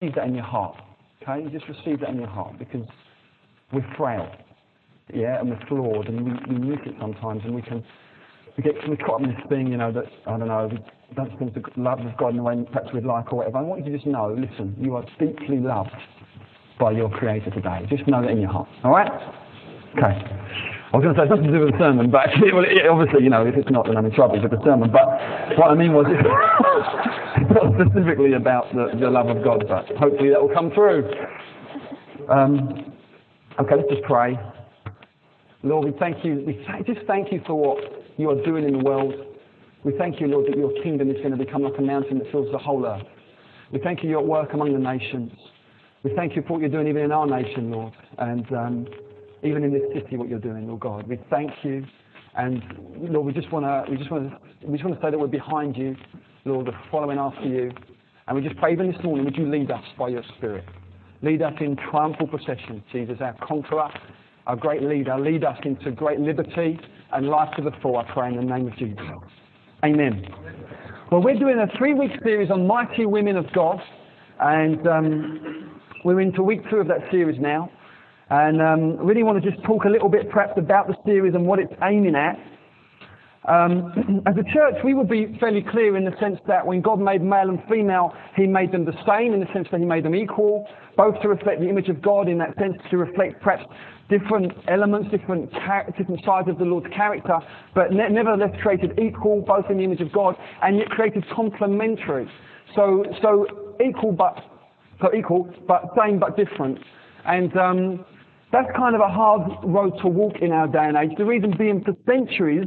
receive that in your heart. Okay? You just receive that in your heart because we're frail. Yeah, and we're flawed and we, we miss it sometimes and we can we get we caught up in this thing, you know, that I don't know, we don't love of God in the way perhaps we'd like or whatever. I want you to just know, listen, you are deeply loved by your creator today. Just know that in your heart. Alright? Okay. I was going to say something to do with the sermon, but actually, well, it, obviously, you know, if it's not, then I'm in trouble with the sermon. But what I mean was, it's not specifically about the, the love of God, but hopefully that will come through. Um, okay, let's just pray. Lord, we thank you. We th- just thank you for what you are doing in the world. We thank you, Lord, that your kingdom is going to become like a mountain that fills the whole earth. We thank you you're at work among the nations. We thank you for what you're doing even in our nation, Lord. And um, even in this city, what you're doing, Lord God. We thank you, and Lord, we just want to, we just want to, we just want to say that we're behind you, Lord, we're following after you, and we just pray even this morning, would you lead us by your Spirit, lead us in triumphal procession, Jesus, our conqueror, our great leader, lead us into great liberty and life to the full. I pray in the name of Jesus. Amen. Well, we're doing a three-week series on mighty women of God, and um, we're into week two of that series now. And um, really want to just talk a little bit perhaps about the series and what it's aiming at. Um, as a church, we would be fairly clear in the sense that when God made male and female, He made them the same in the sense that He made them equal, both to reflect the image of God in that sense, to reflect perhaps different elements, different, different sides of the Lord's character, but ne- nevertheless created equal, both in the image of God, and yet created complementary. So, so equal but so equal, but same but different. And um, that's kind of a hard road to walk in our day and age. The reason being for centuries,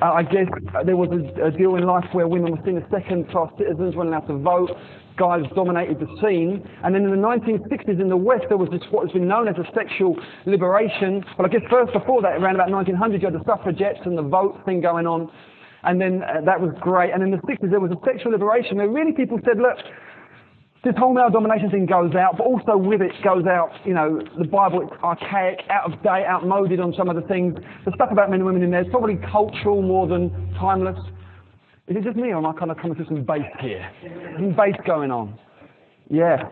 uh, I guess uh, there was a, a, deal in life where women were seen as second-class citizens, weren't allowed to vote, guys dominated the scene. And then in the 1960s in the West, there was this, what has been known as a sexual liberation. Well, I guess first before that, around about 1900, you had the suffragettes and the vote thing going on. And then uh, that was great. And in the 60s, there was a sexual liberation where really people said, look, this whole male domination thing goes out, but also with it goes out, you know, the Bible is archaic, out of date, outmoded on some of the things. The stuff about men and women in there is probably cultural more than timeless. Is it just me or am I kind of coming through some bass here? Some bass going on. Yeah.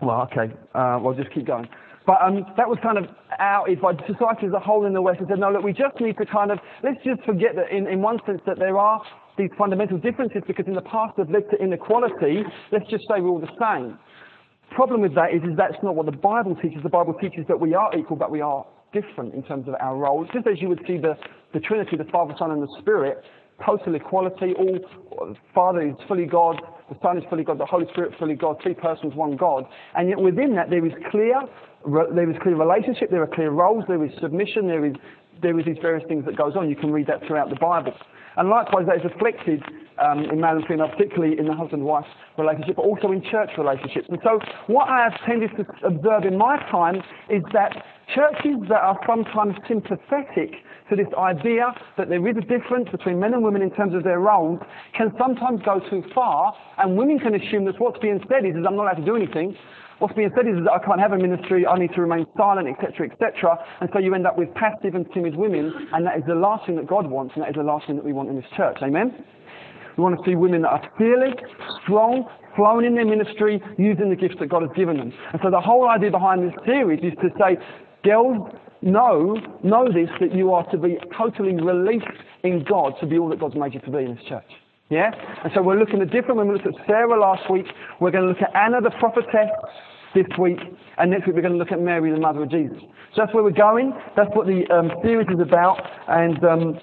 Well, okay. Uh, well, just keep going. But um, that was kind of outed by society as a whole in the West and said, no, look, we just need to kind of, let's just forget that in, in one sense that there are these fundamental differences because in the past they've led to inequality. Let's just say we're all the same. Problem with that is, is that's not what the Bible teaches. The Bible teaches that we are equal, but we are different in terms of our roles. Just as you would see the, the Trinity, the Father, Son, and the Spirit, total equality. All Father is fully God, the Son is fully God, the Holy Spirit fully God, three persons, one God. And yet within that there is clear, there is clear relationship, there are clear roles, there is submission, there is there is these various things that goes on. You can read that throughout the Bible. And likewise, that is reflected um, in male and particularly in the husband-wife relationship, but also in church relationships. And so what I have tended to observe in my time is that churches that are sometimes sympathetic to this idea that there is a difference between men and women in terms of their roles can sometimes go too far, and women can assume that what's being said is, is I'm not allowed to do anything, What's being said is that I can't have a ministry, I need to remain silent, etc., etc. And so you end up with passive and timid women, and that is the last thing that God wants, and that is the last thing that we want in this church. Amen? We want to see women that are fearless, strong, flowing in their ministry, using the gifts that God has given them. And so the whole idea behind this series is to say, girls, know, know this, that you are to be totally released in God to be all that God's made you to be in this church. Yeah? And so we're looking at different women. We looked at Sarah last week. We're going to look at Anna the prophetess this week. And next week we're going to look at Mary, the mother of Jesus. So that's where we're going. That's what the um, series is about. And um,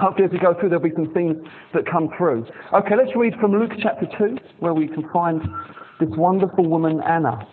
hopefully as we go through there'll be some things that come through. Okay, let's read from Luke chapter 2 where we can find this wonderful woman, Anna.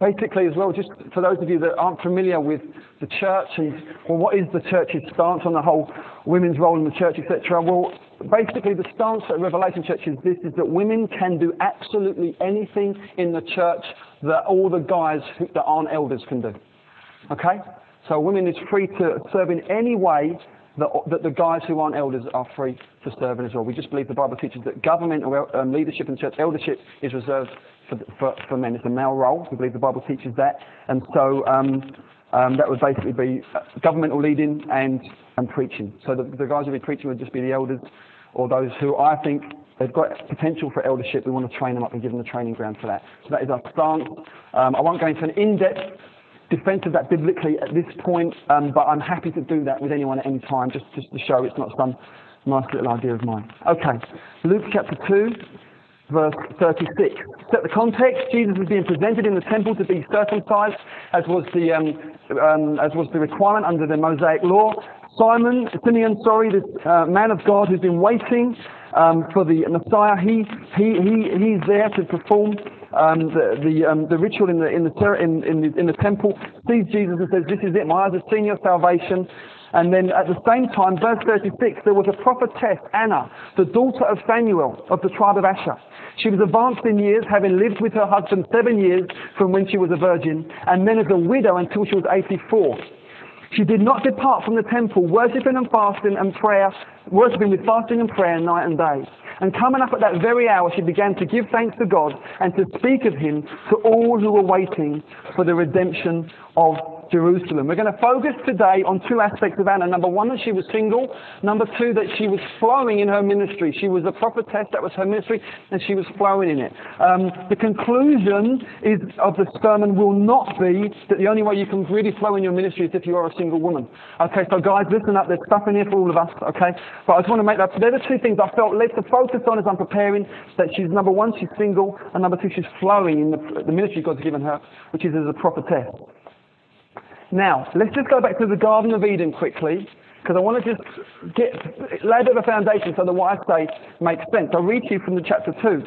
Basically as well, just for those of you that aren't familiar with the church and well, what is the church's stance on the whole women's role in the church, etc. Well, basically the stance at Revelation Church is this: is that women can do absolutely anything in the church that all the guys who, that aren't elders can do. Okay, so women is free to serve in any way that, the guys who aren't elders are free to serve in as well. We just believe the Bible teaches that government um, leadership in church eldership is reserved for, for, for men. It's a male role. We believe the Bible teaches that. And so um, um, that would basically be uh, governmental leading and, and preaching. So the, the guys who would be preaching would just be the elders or those who I think they've got potential for eldership. We want to train them up and give them the training ground for that. So that is our stance. Um, I won't go into an in-depth defense of that biblically at this point, um, but I'm happy to do that with anyone at any time, just, just to show it's not some nice little idea of mine. Okay, Luke chapter 2, verse 36. Set the context, Jesus is being presented in the temple to be circumcised, as was the, um, um, as was the requirement under the Mosaic law. Simon, Simeon, sorry, this uh, man of God who's been waiting um, for the Messiah, he, he, he, he's there to perform um, the, the, um, the ritual in the, in, the, in, in, the, in the temple, sees Jesus and says, This is it, my eyes have seen your salvation. And then at the same time, verse 36, there was a prophetess, Anna, the daughter of Phanuel of the tribe of Asher. She was advanced in years, having lived with her husband seven years from when she was a virgin, and then as a widow until she was 84. She did not depart from the temple, worshipping and fasting and prayer, worshipping with fasting and prayer night and day. And coming up at that very hour, she began to give thanks to God and to speak of him to all who were waiting for the redemption of Jerusalem. We're going to focus today on two aspects of Anna. Number one, that she was single. Number two, that she was flowing in her ministry. She was a prophetess, that was her ministry, and she was flowing in it. Um, the conclusion is of the sermon will not be that the only way you can really flow in your ministry is if you are a single woman. Okay, so guys, listen up. There's stuff in here for all of us, okay? But I just want to make that, they're the two things I felt led to focus on as I'm preparing, that she's, number one, she's single, and number two, she's flowing in the, the ministry God's given her, which is as a prophetess. Now, let's just go back to the Garden of Eden quickly, because I want to just get lay a bit of a foundation so that what I say makes sense. I'll read to you from the chapter 2.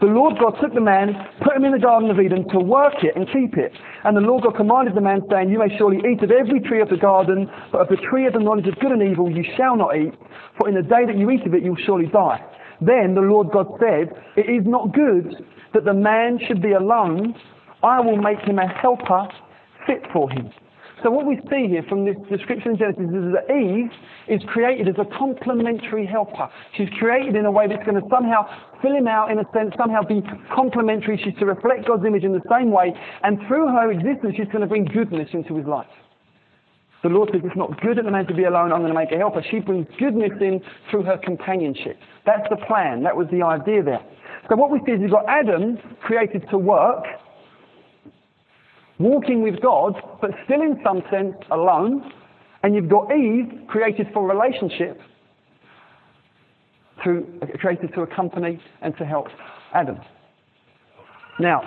The Lord God took the man, put him in the Garden of Eden to work it and keep it. And the Lord God commanded the man, saying, You may surely eat of every tree of the garden, but of the tree of the knowledge of good and evil you shall not eat, for in the day that you eat of it you will surely die. Then the Lord God said, It is not good that the man should be alone. I will make him a helper fit for him. So what we see here from this description in Genesis is that Eve is created as a complementary helper. She's created in a way that's going to somehow fill him out in a sense, somehow be complementary. She's to reflect God's image in the same way, and through her existence, she's going to bring goodness into his life. The Lord says it's not good at the man to be alone, I'm going to make a helper. She brings goodness in through her companionship. That's the plan. That was the idea there. So what we see is you've got Adam created to work, walking with God, but still in some sense alone. And you've got Eve created for relationship, created to accompany and to help Adam. Now,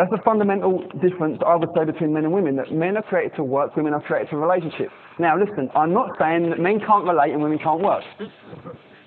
that's a fundamental difference, I would say, between men and women, that men are created to work, women are created for relationships. Now, listen, I'm not saying that men can't relate and women can't work.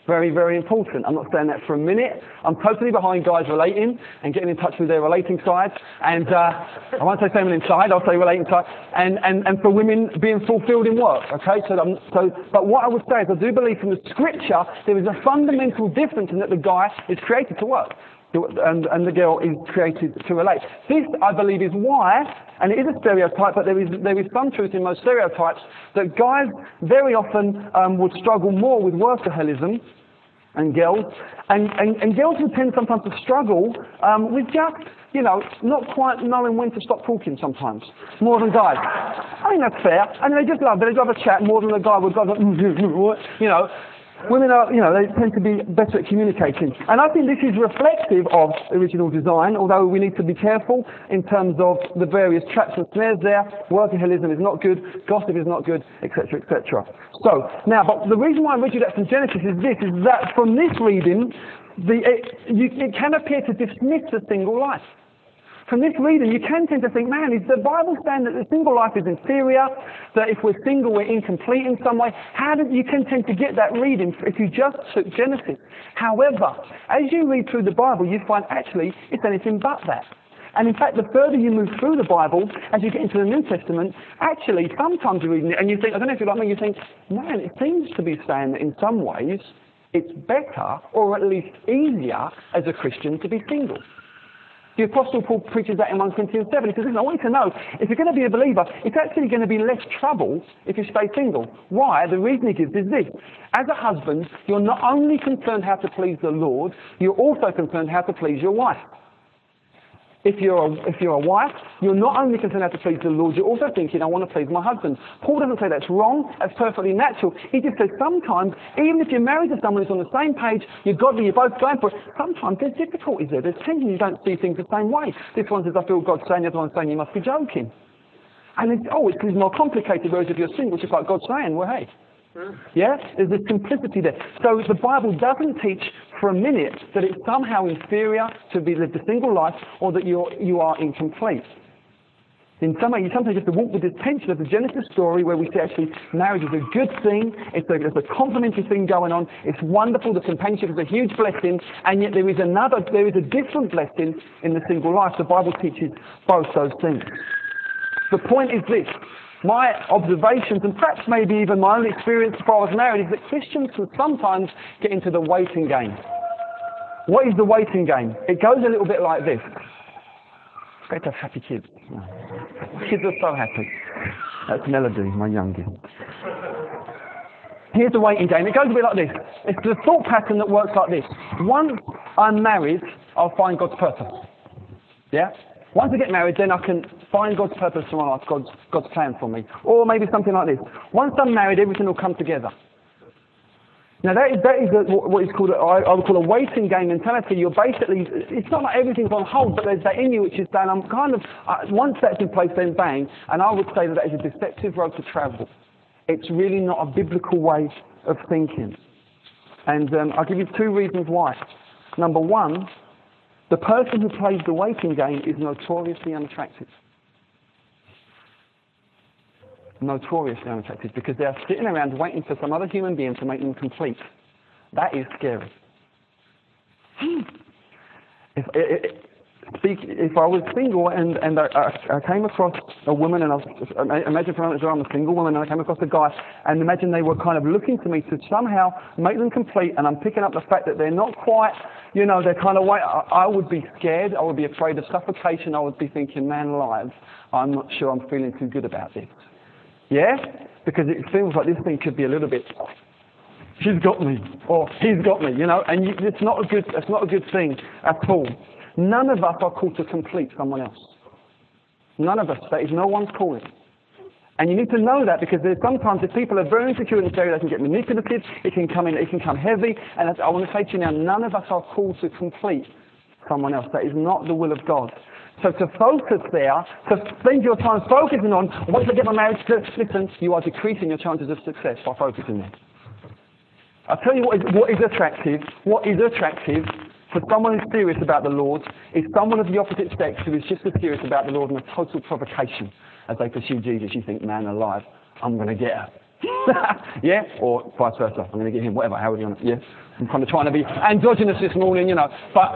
Very, very important. I'm not saying that for a minute. I'm totally behind guys relating and getting in touch with their relating side. And uh, I won't say feminine side, I'll say relating side. And, and, and for women being fulfilled in work. Okay? So, so, but what I would say is I do believe from the scripture there is a fundamental difference in that the guy is created to work and, and the girl is created to relate. This, I believe, is why, and it is a stereotype, but there is, there is some truth in most stereotypes, that guys very often um, would struggle more with workaholism and girls, and, and, and girls would tend sometimes to struggle um, with just, you know, not quite knowing when to stop talking sometimes, more than guys. I think that's fair. I mean, they just love, they love a chat more than a guy would go, you know, women are, you know, they tend to be better at communicating. And I think this is reflective of original design, although we need to be careful in terms of the various traps and snares there. Workaholism is not good, gossip is not good, etc., etc. So, now, but the reason why I read you that from Genesis is this, is that from this reading, the, it, you, it can appear to dismiss the single life from this reading, you can tend to think, man, is the Bible saying that the single life is inferior, that if we're single, we're incomplete in some way? How did you can tend to get that reading if you just took Genesis? However, as you read through the Bible, you find actually it's anything but that. And in fact, the further you move through the Bible, as you get into the New Testament, actually, sometimes you're reading it and you think, I don't know if you're like me, you think, man, it seems to be saying that in some ways it's better or at least easier as a Christian to be single. The Apostle Paul preaches that in 1 Corinthians 7. He says, listen, I want you to know, if you're going to be a believer, it's actually going to be less trouble if you stay single. Why? The reason he gives is this. As a husband, you're not only concerned how to please the Lord, you're also concerned how to please your wife. If you're, a, if you're a wife, you're not only concerned how to please the Lord, you're also thinking, I want to please my husband. Paul doesn't say that's wrong, that's perfectly natural. He just says sometimes, even if you're married to someone who's on the same page, you're godly, you're both going for it, sometimes there's difficulties there. There's tension, you don't see things the same way. This one says, I feel God saying, the other one's saying, you must be joking. And it's, oh, it's more complicated, whereas if you're single, it's like God saying, well, hey, yeah? There's a simplicity there. So the Bible doesn't teach for a minute that it's somehow inferior to be lived a single life or that you're, you are incomplete. In some way, you sometimes have to walk with this tension of the Genesis story where we see actually marriage is a good thing, it's a, it's a complementary thing going on, it's wonderful, the companionship is a huge blessing, and yet there is another, there is a different blessing in the single life. The Bible teaches both those things. The point is this, my observations, and perhaps maybe even my own experience before I was married, is that Christians can sometimes get into the waiting game. What is the waiting game? It goes a little bit like this. Great to have happy kids. Kids are so happy. That's Melody, my youngest. Here's the waiting game. It goes a bit like this. It's the thought pattern that works like this. Once I'm married, I'll find God's person. Yeah? Once I get married, then I can find God's purpose for my life, God's, God's plan for me. Or maybe something like this. Once I'm married, everything will come together. Now that is, that is a, what is called, a, I would call a waiting game mentality. You're basically, it's not like everything's on hold, but there's that in you which is saying, I'm kind of, uh, once that's in place, then bang. And I would say that that is a deceptive road to travel. It's really not a biblical way of thinking. And um, I'll give you two reasons why. Number one, the person who plays the waiting game is notoriously unattractive. Notoriously unattractive because they are sitting around waiting for some other human being to make them complete. That is scary. if, if I was single and, and I, I, came across a woman and I was, imagine for a moment I'm a single woman and I came across a guy and imagine they were kind of looking to me to somehow make them complete and I'm picking up the fact that they're not quite, you know, they're kind of I, I would be scared, I would be afraid of suffocation, I would be thinking, man alive, I'm not sure I'm feeling too good about this. Yeah? Because it feels like this thing could be a little bit she's got me, or he's got me, you know, and you, it's not a good, it's not a good thing at all. None of us are called to complete someone else. None of us. That is no one's calling. And you need to know that because sometimes if people are very insecure in this area, they can get manipulative, it can come in, it can come heavy. And I want to say to you now, none of us are called to complete someone else. That is not the will of God. So to focus there, to spend your time focusing on once I get my marriage to listen, you are decreasing your chances of success by focusing there. I'll tell you what is, what is attractive. What is attractive for someone who's serious about the Lord is someone of the opposite sex who is just as serious about the Lord and a total provocation as they pursue Jesus. You think, man alive, I'm going to get her. yeah? Or vice versa. I'm going to get him, whatever, however you want to, yeah? I'm kind of trying to be androgynous this morning, you know. But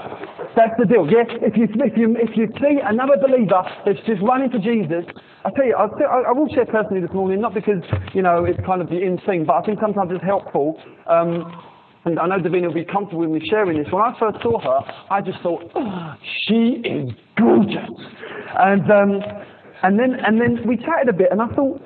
that's the deal, yeah? If you, if you, if you see another believer that's just running for Jesus, I tell you, I'll, I will share personally this morning, not because, you know, it's kind of the in thing, but I think sometimes it's helpful. Um, and I know Davina will be comfortable with me sharing this. When I first saw her, I just thought, oh, she is gorgeous. And, um, and, then, and then we chatted a bit, and I thought,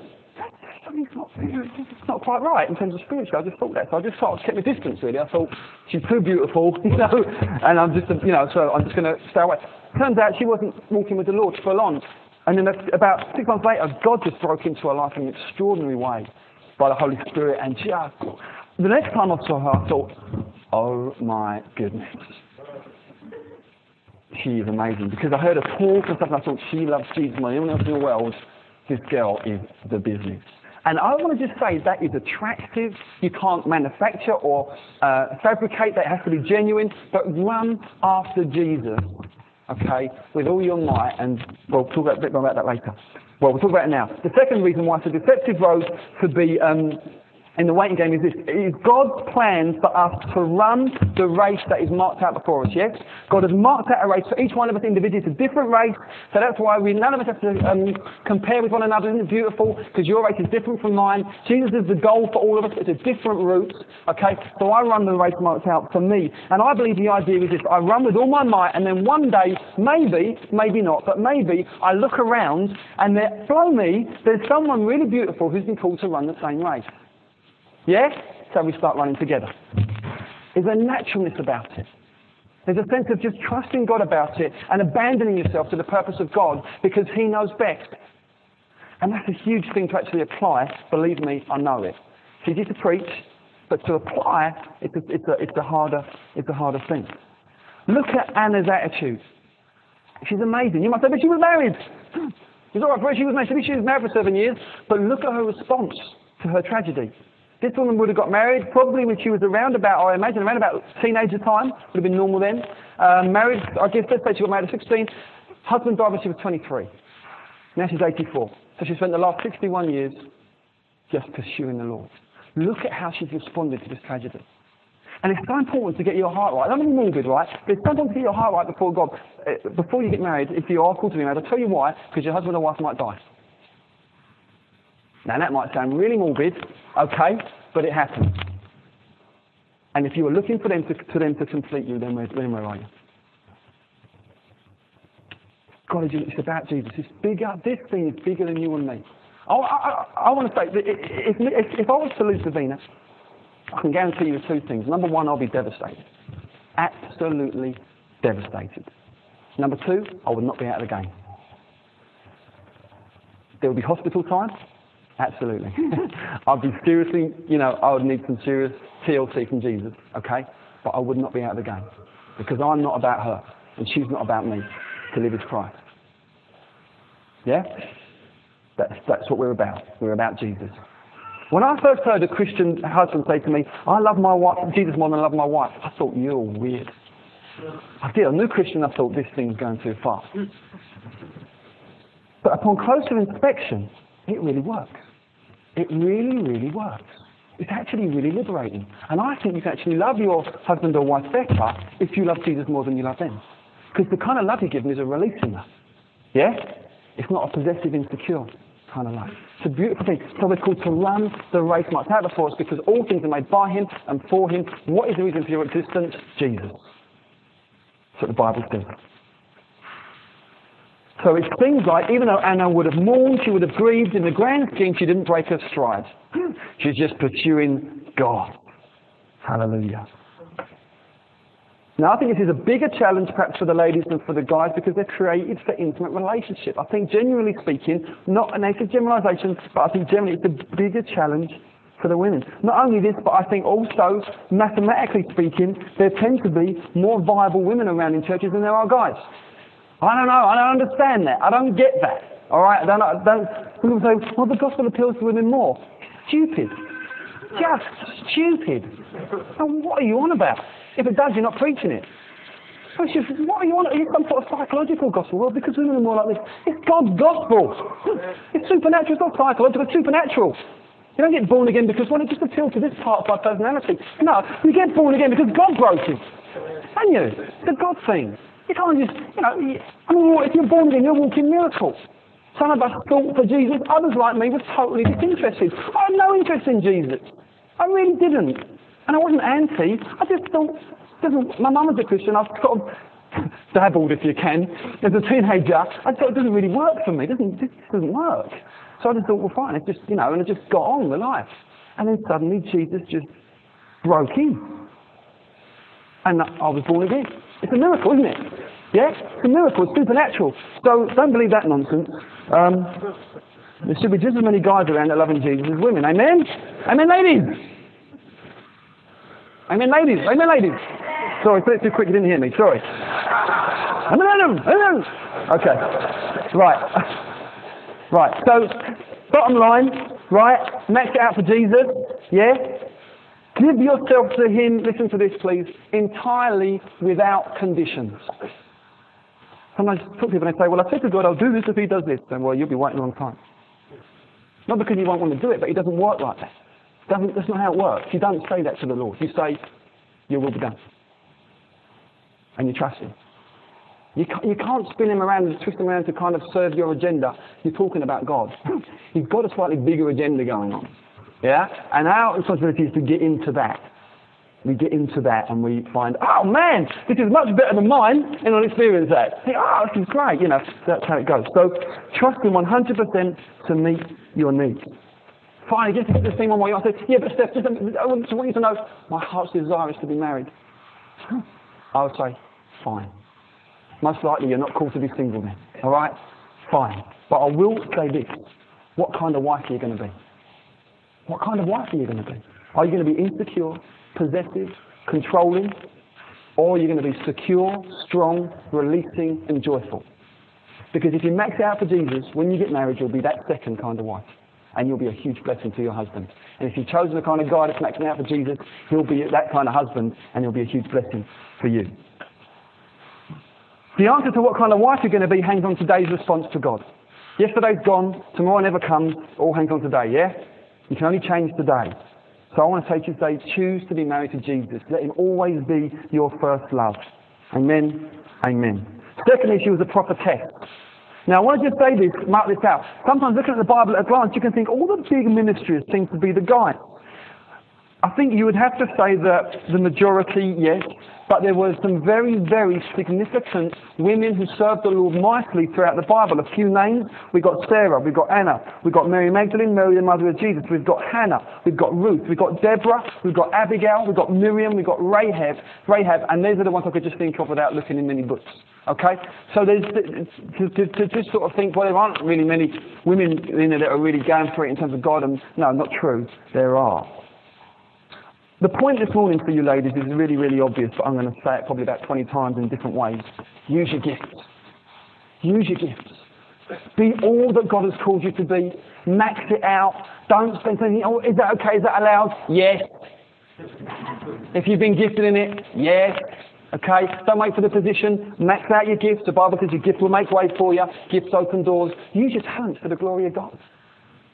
something's not, it's not quite right in terms of spiritual. I just thought that. So I just sort of kept my distance, really. I thought, she's too beautiful, you know, and I'm just, you know, so I'm just going to stay away. Turns out she wasn't walking with the Lord full on. And then about six months later, God just broke into her life in an extraordinary way by the Holy Spirit and just the next time I saw her, I thought, oh my goodness. She is amazing. Because I heard her talk and stuff, and I thought, she loves Jesus than anyone else in the world. This girl is the business. And I want to just say that is attractive. You can't manufacture or uh, fabricate that. Has to be genuine. But run after Jesus, okay, with all your might. And we'll talk a bit more about that later. Well, we'll talk about it now. The second reason why it's a deceptive road could be um, in the waiting game is this. It is God's plan for us to run the race that is marked out before us, yes? God has marked out a race for each one of us individually. It's a different race, so that's why we none of us have to um, compare with one another. Isn't it beautiful? Because your race is different from mine. Jesus is the goal for all of us. It's a different route, okay? So I run the race marked out for me. And I believe the idea is this. I run with all my might, and then one day, maybe, maybe not, but maybe I look around, and there, below me, there's someone really beautiful who's been called to run the same race. Yeah? So we start running together. There's a naturalness about it. There's a sense of just trusting God about it and abandoning yourself to the purpose of God because He knows best. And that's a huge thing to actually apply. Believe me, I know it. It's easy to preach, but to apply, it's a, it's a, it's a, harder, it's a harder thing. Look at Anna's attitude. She's amazing. You might say, but she was married. It's all right. She was married. She was married for seven years. But look at her response to her tragedy. This woman would have got married probably when she was around about, I imagine, around about teenager time. Would have been normal then. Um, married, I guess, let's say she got married at 16. Husband died when she was 23. Now she's 84. So she spent the last 61 years just pursuing the Lord. Look at how she's responded to this tragedy. And it's so important to get your heart right. Don't mean morbid, right? But it's so important to get your heart right before God. Uh, before you get married, if you are called to be married, I'll tell you why, because your husband or wife might die. Now that might sound really morbid, okay, but it happens. And if you were looking for them to, to them to complete you, then where, then where are you? God, it's about Jesus. It's bigger. This thing is bigger than you and me. I, I, I want to say, if, if, if I was to lose Davina, I can guarantee you two things. Number one, I'll be devastated. Absolutely devastated. Number two, I would not be out of the game. There would be hospital time. Absolutely. I'd be seriously, you know, I would need some serious TLC from Jesus, okay? But I would not be out of the game. Because I'm not about her, and she's not about me. To live is Christ. Yeah? That's, that's what we're about. We're about Jesus. When I first heard a Christian husband say to me, I love my wife, Jesus more than I love my wife, I thought, you're weird. I did. A new Christian, I thought, this thing's going too far. But upon closer inspection, it really works. It really, really works. It's actually really liberating. And I think you can actually love your husband or wife better if you love Jesus more than you love them. Because the kind of love you give them is a releasing love. Yeah? It's not a possessive, insecure kind of love. It's a beautiful thing. So we're called to run the race marked out before us because all things are made by him and for him. What is the reason for your existence? Jesus. That's what the Bible says. So it's things like, even though Anna would have mourned, she would have grieved, in the grand scheme, she didn't break her stride. She's just pursuing God. Hallelujah. Now, I think this is a bigger challenge perhaps for the ladies than for the guys because they're created for intimate relationship. I think generally speaking, not a native generalisation, but I think generally it's a bigger challenge for the women. Not only this, but I think also, mathematically speaking, there tend to be more viable women around in churches than there are guys. I don't know, I don't understand that. I don't get that. All right, don't, I don't, people say, well, the gospel appeals to women more. Stupid. Just stupid. And what are you on about? If it does, you're not preaching it. It's just, what are you on? Are you some sort of psychological gospel? Well, because women are more like this. It's God's gospel. It's supernatural. It's not psychological. It's supernatural. You don't get born again because, well, it just appeals to this part of my personality. No, you get born again because God broke it. And you? It's a God thing. You can't just, you know, I mean, if you're born again, you're walking miracles. Some of us thought for Jesus, others like me were totally disinterested. I had no interest in Jesus. I really didn't. And I wasn't anti. I just thought, my mum was a Christian. I've sort of dabbled, if you can, as a teenager. I thought it doesn't really work for me. It doesn't, this doesn't work. So I just thought, well, fine. It just, you know, and I just got on with life. And then suddenly Jesus just broke in. And I was born again. It's a miracle, isn't it? Yeah? It's a miracle. It's supernatural. So don't believe that nonsense. Um, there should be just as many guys around that loving Jesus as women. Amen? Amen, ladies? Amen, ladies. Amen, ladies. Sorry, said it too quick. You didn't hear me. Sorry. Amen, Adam. Amen. Okay. Right. Right. So, bottom line, right? Max it out for Jesus. Yeah? Give yourself to Him, listen to this please, entirely without conditions. Sometimes to people and say, well, I said to God, I'll do this if He does this. And well, you'll be waiting a long time. Not because you won't want to do it, but He doesn't work like that. Doesn't, that's not how it works. You don't say that to the Lord. You say, Your will be done. And you trust Him. You can't, you can't spin him around and twist him around to kind of serve your agenda. You're talking about God. You've got a slightly bigger agenda going on. Yeah? And our responsibility is to get into that. We get into that and we find, oh man, this is much better than mine, and I'll experience that. Think, oh, this is great. You know, that's how it goes. So trust Him 100% to meet your needs. Finally, just this thing on while I said, yeah, but Steph, just, I want you to know my heart's desire is to be married. I would say, Fine. Most likely you're not called to be single then. All right? Fine. But I will say this. What kind of wife are you going to be? What kind of wife are you going to be? Are you going to be insecure, possessive, controlling? Or are you going to be secure, strong, releasing, and joyful? Because if you max out for Jesus, when you get married, you'll be that second kind of wife. And you'll be a huge blessing to your husband. And if you've chosen the kind of guy that's maxing out for Jesus, he'll be that kind of husband and he'll be a huge blessing for you. The answer to what kind of wife you're going to be hangs on today's response to God. Yesterday's gone, tomorrow never comes, all hangs on today, yeah? You can only change today. So I want to say to you today, choose to be married to Jesus. Let him always be your first love. Amen. Amen. Secondly, she was a prophetess. Now, I want to just say this, mark this out. Sometimes looking at the Bible at a glance, you can think all the big ministries seem to be the guy. I think you would have to say that the majority, yes, but there were some very, very significant women who served the Lord mightily throughout the Bible. A few names. We've got Sarah, we've got Anna, we've got Mary Magdalene, Mary the mother of Jesus, we've got Hannah, we've got Ruth, we've got Deborah, we've got Abigail, we've got Miriam, we've got Rahab, Rahab, and these are the ones I could just think of without looking in many books. Okay? So there's, to, to, to just sort of think, well, there aren't really many women in there that are really going for it in terms of God, and no, not true. There are. The point this morning for you ladies is really, really obvious, but I'm going to say it probably about 20 times in different ways. Use your gifts. Use your gifts. Be all that God has called you to be. Max it out. Don't spend thinking, oh, is that okay? Is that allowed? Yes. If you've been gifted in it, yes. Okay? Don't wait for the position. Max out your gifts. The Bible says your gift will make way for you. Gifts open doors. Use your talents for the glory of God.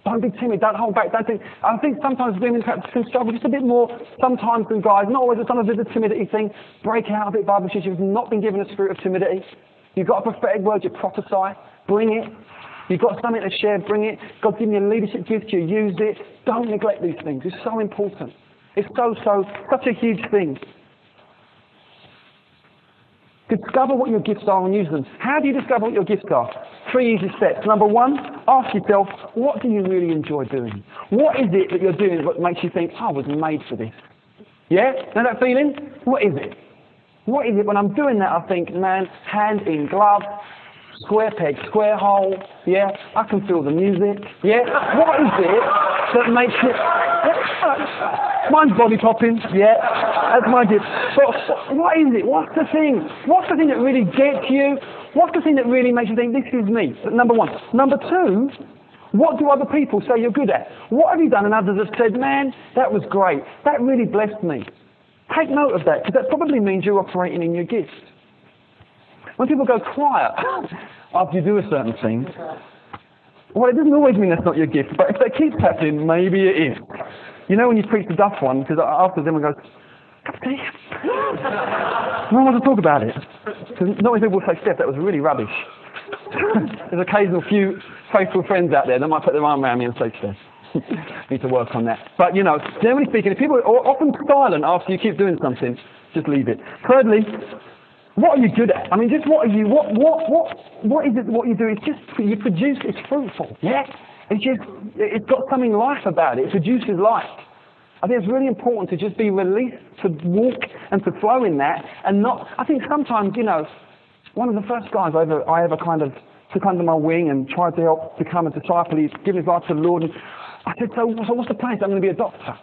Don't be timid. Don't hold back. Don't think. I think sometimes women perhaps can struggle just a bit more sometimes than guys. Not always. Sometimes there's a timidity thing. Break out of it. Bible says you've not been given a spirit of timidity. You've got a prophetic word. You prophesy. Bring it. You've got something to share. Bring it. God's given you a leadership gift. You use it. Don't neglect these things. It's so important. It's so so such a huge thing. Discover what your gifts are and use them. How do you discover what your gifts are? Three easy steps. Number one, ask yourself, what do you really enjoy doing? What is it that you're doing that makes you think, I was made for this? Yeah? Know that feeling? What is it? What is it when I'm doing that I think, man, hand in glove, square peg, square hole, yeah? I can feel the music, yeah? What is it that makes it... Mine's body popping, yeah, that's my gift. But what is it? What's the thing? What's the thing that really gets you? What's the thing that really makes you think, this is me? Number one. Number two, what do other people say you're good at? What have you done and others have said, man, that was great. That really blessed me. Take note of that, because that probably means you're operating in your gift. When people go quiet after you do a certain thing, well, it doesn't always mean that's not your gift, but if that keeps happening, maybe it is. You know when you preach the duff one, because after them everyone goes, no one wants to talk about it. Because not many people say, Steph, that was really rubbish. There's occasional few faithful friends out there that might put their arm around me and say, Steph, need to work on that. But, you know, generally speaking, if people are often silent after you keep doing something, just leave it. Thirdly, what are you good at? I mean, just what are you, what, what, what, what is it what you do? It's just, you produce, it's fruitful, yeah? It's just, it's got something life about it. It produces life. I think it's really important to just be released to walk and to flow in that and not, I think sometimes, you know, one of the first guys I ever, I ever kind of took under my wing and tried to help become a disciple, he's given his life to the Lord. And I said, so, so what's the plan? I'm going to be a doctor.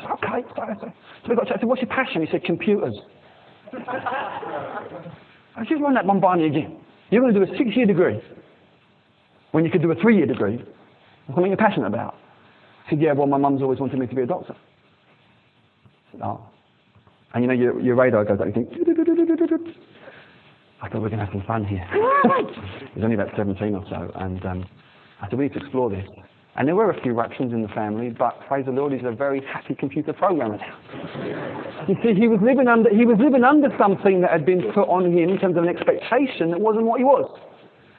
Said, okay. So, so, so we got I said, what's your passion? He said, computers. I just run that me again. You're going to do a six-year degree when you could do a three-year degree something you're passionate about. He said, yeah, well, my mum's always wanted me to be a doctor. I said, oh. And you know, your, your radar goes up, you think, I thought we were going to have some fun here. He's only about 17 or so, and um, I said, we need to explore this. And there were a few Ructions in the family, but praise the Lord, he's a very happy computer programmer now. you see, he was living under he was living under something that had been put on him in terms of an expectation that wasn't what he was.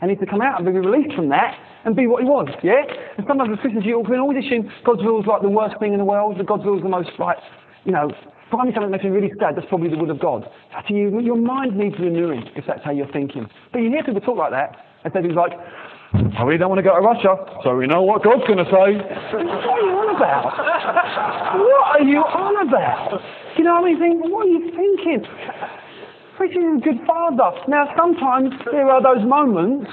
And he had to come out and be released from that and be what he was, yeah? And sometimes as Christians, you can always assume God's will is like the worst thing in the world, that God's will is the most, like, you know, find me something that makes me really sad, that's probably the will of God. Actually, you, your mind needs renewing if that's how you're thinking. But you hear people talk like that, and say things like, I really don't want to go to Russia, so we know what God's going to say. what are you on about? what are you on about? You know what I mean? Think, what are you thinking? Which is a good father. Now, sometimes there are those moments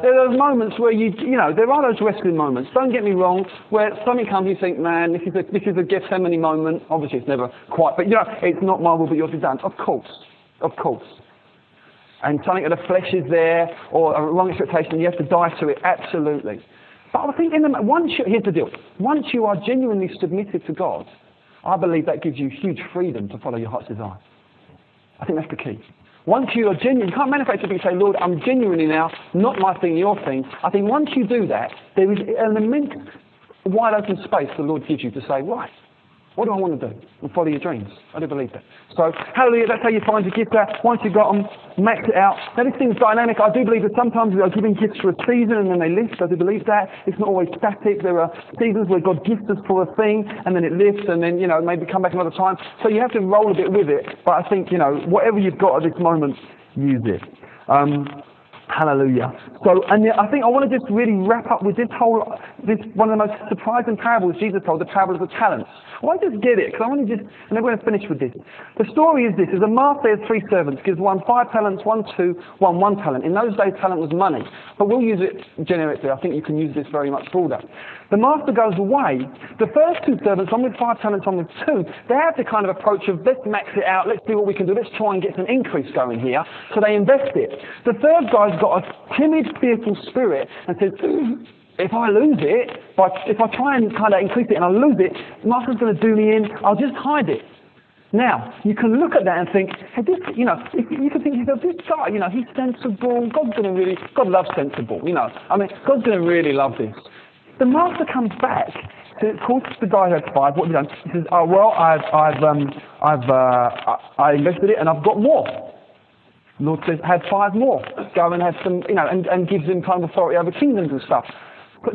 there are those moments where you, you know, there are those wrestling moments. Don't get me wrong, where something comes, you think, man, this is a this is a Gethsemane moment. Obviously, it's never quite, but you know, it's not my will, but yours is done. Of course, of course. And something of the flesh is there, or a wrong expectation, and you have to die to it. Absolutely. But I think in the, once you, here's the deal. Once you are genuinely submitted to God, I believe that gives you huge freedom to follow your heart's desire. I think that's the key. Once you are genuine, you can't and say, Lord, I'm genuinely now, not my thing, your thing. I think once you do that, there is an immense wide open space the Lord gives you to say, right, what do I want to do? And follow your dreams. I do believe that. So, hallelujah, that's how you find your gift out. Once you've got them, max it out. Now, this thing's dynamic. I do believe that sometimes we are giving gifts for a season and then they lift. I do believe that. It's not always static. There are seasons where God gifts us for a thing and then it lifts and then, you know, maybe come back another time. So you have to roll a bit with it. But I think, you know, whatever you've got at this moment, use it. Um, Hallelujah. So, and I think I want to just really wrap up with this whole, this one of the most surprising parables Jesus told, the parable of the talents. To just get it, because I want to just, and then we're going to finish with this. The story is this, is a master has three servants, gives one five talents, one two, one one talent. In those days, talent was money. But we'll use it generically. I think you can use this very much broader. The master goes away. The first two servants, one with five talents, one with two, they have the kind of approach of, let's max it out, let's see what we can do, let's try and get some increase going here. So they invest it. The third guy's got a timid, fearful spirit and says, if I lose it, if I, if I try and kind of increase it and I lose it, master's going to do me in, I'll just hide it. Now, you can look at that and think, hey, this, you know, you can think, this guy, you know, he's sensible, God's going to really, God loves sensible, you know. I mean, God's going to really love this. The master comes back to, calls the guy who had five, what have you done? He says, oh, well, I've, I've, um, I've, uh, I invested it and I've got more. Lord says, have five more. Go and have some, you know, and, and gives him kind of authority over kingdoms and stuff.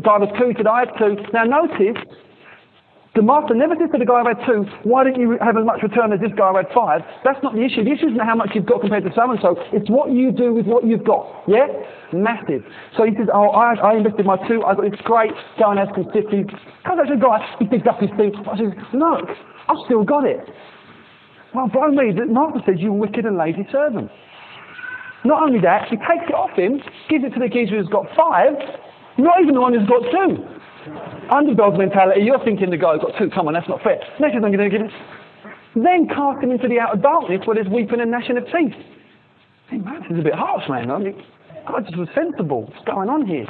Guy was two, have two. Now notice, the master never says to the guy who had two, why didn't you have as much return as this guy who had five? That's not the issue. The issue isn't how much you've got compared to so and so. It's what you do with what you've got. Yeah? Massive. So he says, oh, I, I invested my two, I got this great, go and have some fifty. Comes out to the guy, he digs up his thing. I says, look, I've still got it. Well, blow me, the master says, you wicked and lazy servant. Not only that, he takes it off him, gives it to the geezer who's got five, not even the one who's got two. Underdog mentality, you're thinking the guy who's got two, come on, that's not fair. Next I'm going to it. Then cast him into the outer darkness where there's weeping and gnashing of teeth. Hey, man, this is a bit harsh, man. I mean, God just was sensible. What's going on here?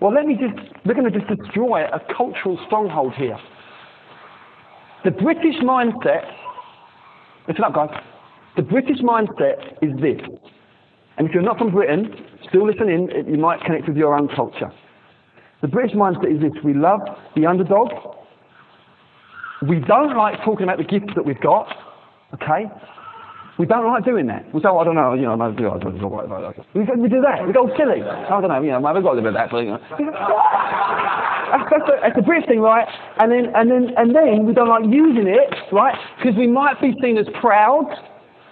Well, let me just, we're going to just destroy a cultural stronghold here. The British mindset, listen up, guys. The British mindset is this and if you're not from Britain, still listen in, you might connect with your own culture. The British mindset is this we love the underdog. We don't like talking about the gifts that we've got, okay? We don't like doing that. We say, oh, I don't know, you know, I don't know. We, we do that. We go silly. I don't know, you know, I've got a little bit of that, but, you know. That's, a, that's British thing, right? And then, and then, and then we don't like using it, right? Because we might be seen as proud,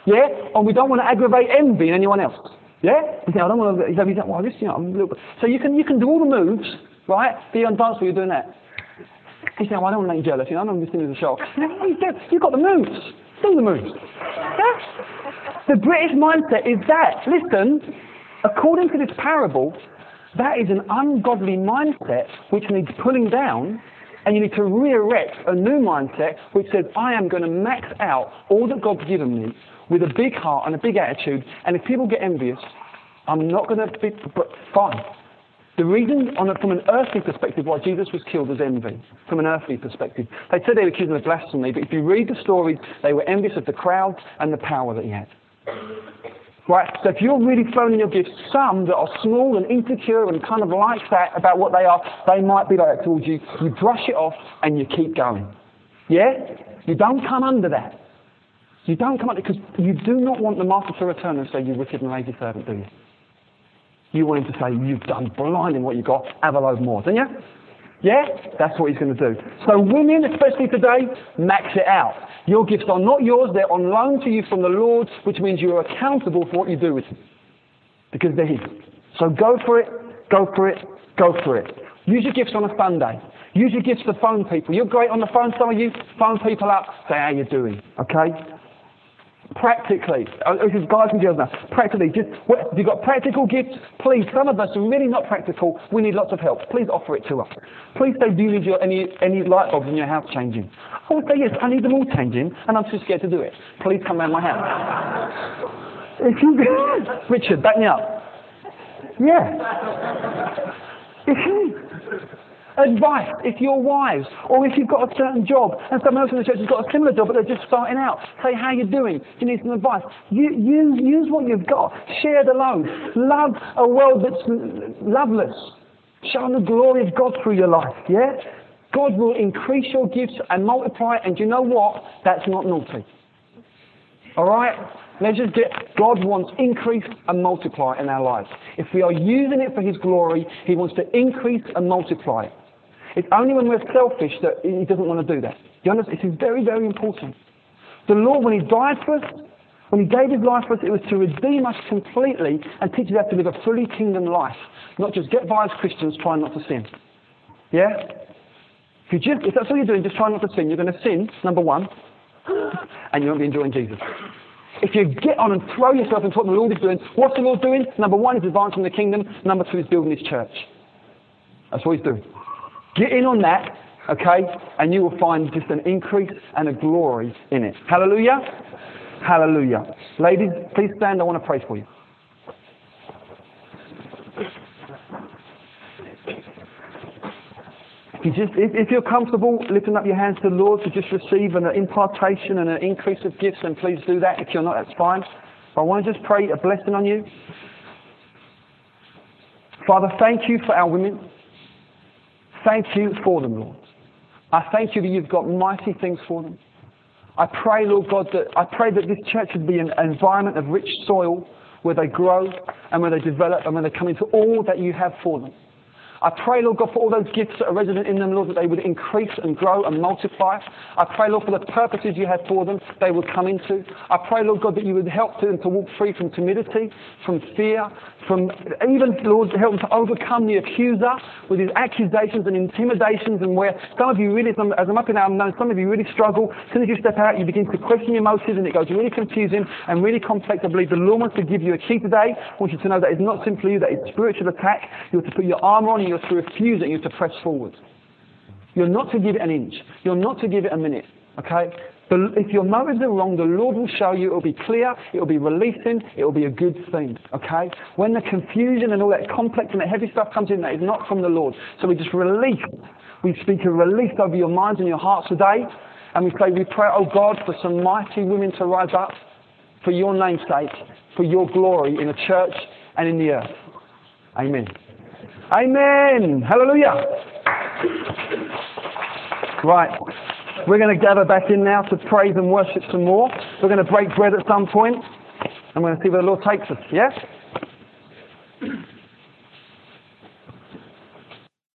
yeah? And we don't want to aggravate envy in anyone else. Yeah? Think, I don't want to, you say, well, this, you know, I'm a little bit. So you can, you can do all the moves, right? Be on dance floor, you're doing that. He said, well, I don't want to make you jealous, you know, I don't want thing as a shock. You've got the moves. Do the moves. Yeah? The British mindset is that. Listen, according to this parable, that is an ungodly mindset which needs pulling down and you need to re-erect a new mindset which says, I am going to max out all that God's given me with a big heart and a big attitude. And if people get envious, I'm not going to be but fine. The reason, a, from an earthly perspective, why Jesus was killed was envy. From an earthly perspective, they said they were accused of blasphemy, but if you read the stories, they were envious of the crowd and the power that he had. Right? So if you're really throwing in your gifts, some that are small and insecure and kind of like that about what they are, they might be like that towards you. You brush it off and you keep going. Yeah? You don't come under that. You don't come under because you do not want the master to return and say, you wicked and lazy servant, do you? You want him to say, you've done blinding what you've got, have a load more, don't you? Yeah? That's what he's going to do. So women, especially today, max it out. Your gifts are not yours, they're on loan to you from the Lord, which means you are accountable for what you do with them. Because they're his. So go for it, go for it, go for it. Use your gifts on a Sunday. Use your gifts to phone people. You're great on the phone, some of you phone people up, say how you doing, okay? Practically. Oh, is guys and girls now. Practically. Just, what, if you've got practical gifts, please, some of us are really not practical. We need lots of help. Please offer it to us. Please say, do you need your, any, any light bulbs in your house changing? I would say, yes, I need them all changing, and I'm too scared to do it. Please come round my house. if you, Richard, back me up. Yeah. If you, advice if you're wives or if you've got a certain job and someone else in the church has got a similar job but they're just starting out. Say, how you're doing? You need some advice. You, use, use what you've got. Share the load. Love a world that's loveless. Show the glory of God through your life, yeah? God will increase your gifts and multiply and you know what? That's not naughty. Alright? Let's just get, God wants increase and multiply in our lives. If we are using it for His glory, He wants to increase and multiply. It's only when we're selfish that he doesn't want to do that. Do you understand? This is very, very important. The Lord, when he died for us, when he gave his life for us, it was to redeem us completely and teach us how to live a fully kingdom life. Not just get by as Christians trying not to sin. Yeah? If, you just, if that's all you're doing, just trying not to sin, you're going to sin, number one, and you won't be enjoying Jesus. If you get on and throw yourself into what the Lord is doing, what's the Lord doing? Number one is advancing the kingdom. Number two is building his church. That's what he's doing. Get in on that, okay, and you will find just an increase and a glory in it. Hallelujah. Hallelujah. Ladies, please stand. I want to pray for you. If, you just, if, if, you're comfortable lifting up your hands to the Lord to just receive an impartation and an increase of gifts, then please do that. If you're not, that's fine. But I want to just pray a blessing on you. Father, thank you for our women. Thank you for them, Lord. I thank you that you've got mighty things for them. I pray, Lord God, that I pray that this church would be an environment of rich soil where they grow and where they develop and where they come into all that you have for them. I pray, Lord God, for all those gifts that are resident in them, Lord, that they would increase and grow and multiply. I pray, Lord, for the purposes you have for them, they would come into. I pray, Lord God, that you would help them to walk free from timidity, from fear, from even, Lord, help them to overcome the accuser with his accusations and intimidations and where some of you really, as I'm up in our some of you really struggle. As soon as you step out, you begin to question your motives and it goes really confusing and really complex. I believe the Lord wants to give you a key today. I want you to know that it's not simply you, that it's spiritual attack. You have to put your armor on you're to refuse it, you're to press forward. You're not to give it an inch. You're not to give it a minute. Okay? If your motives are wrong, the Lord will show you. It will be clear. It will be releasing. It will be a good thing. Okay? When the confusion and all that complex and that heavy stuff comes in, that is not from the Lord. So we just release. We speak a release over your minds and your hearts today. And we say, we pray, oh God, for some mighty women to rise up for your name's sake, for your glory in the church and in the earth. Amen. Amen. Hallelujah. Right. We're going to gather back in now to praise and worship some more. We're going to break bread at some and we're going to see where the Lord takes us. Yes? Yeah?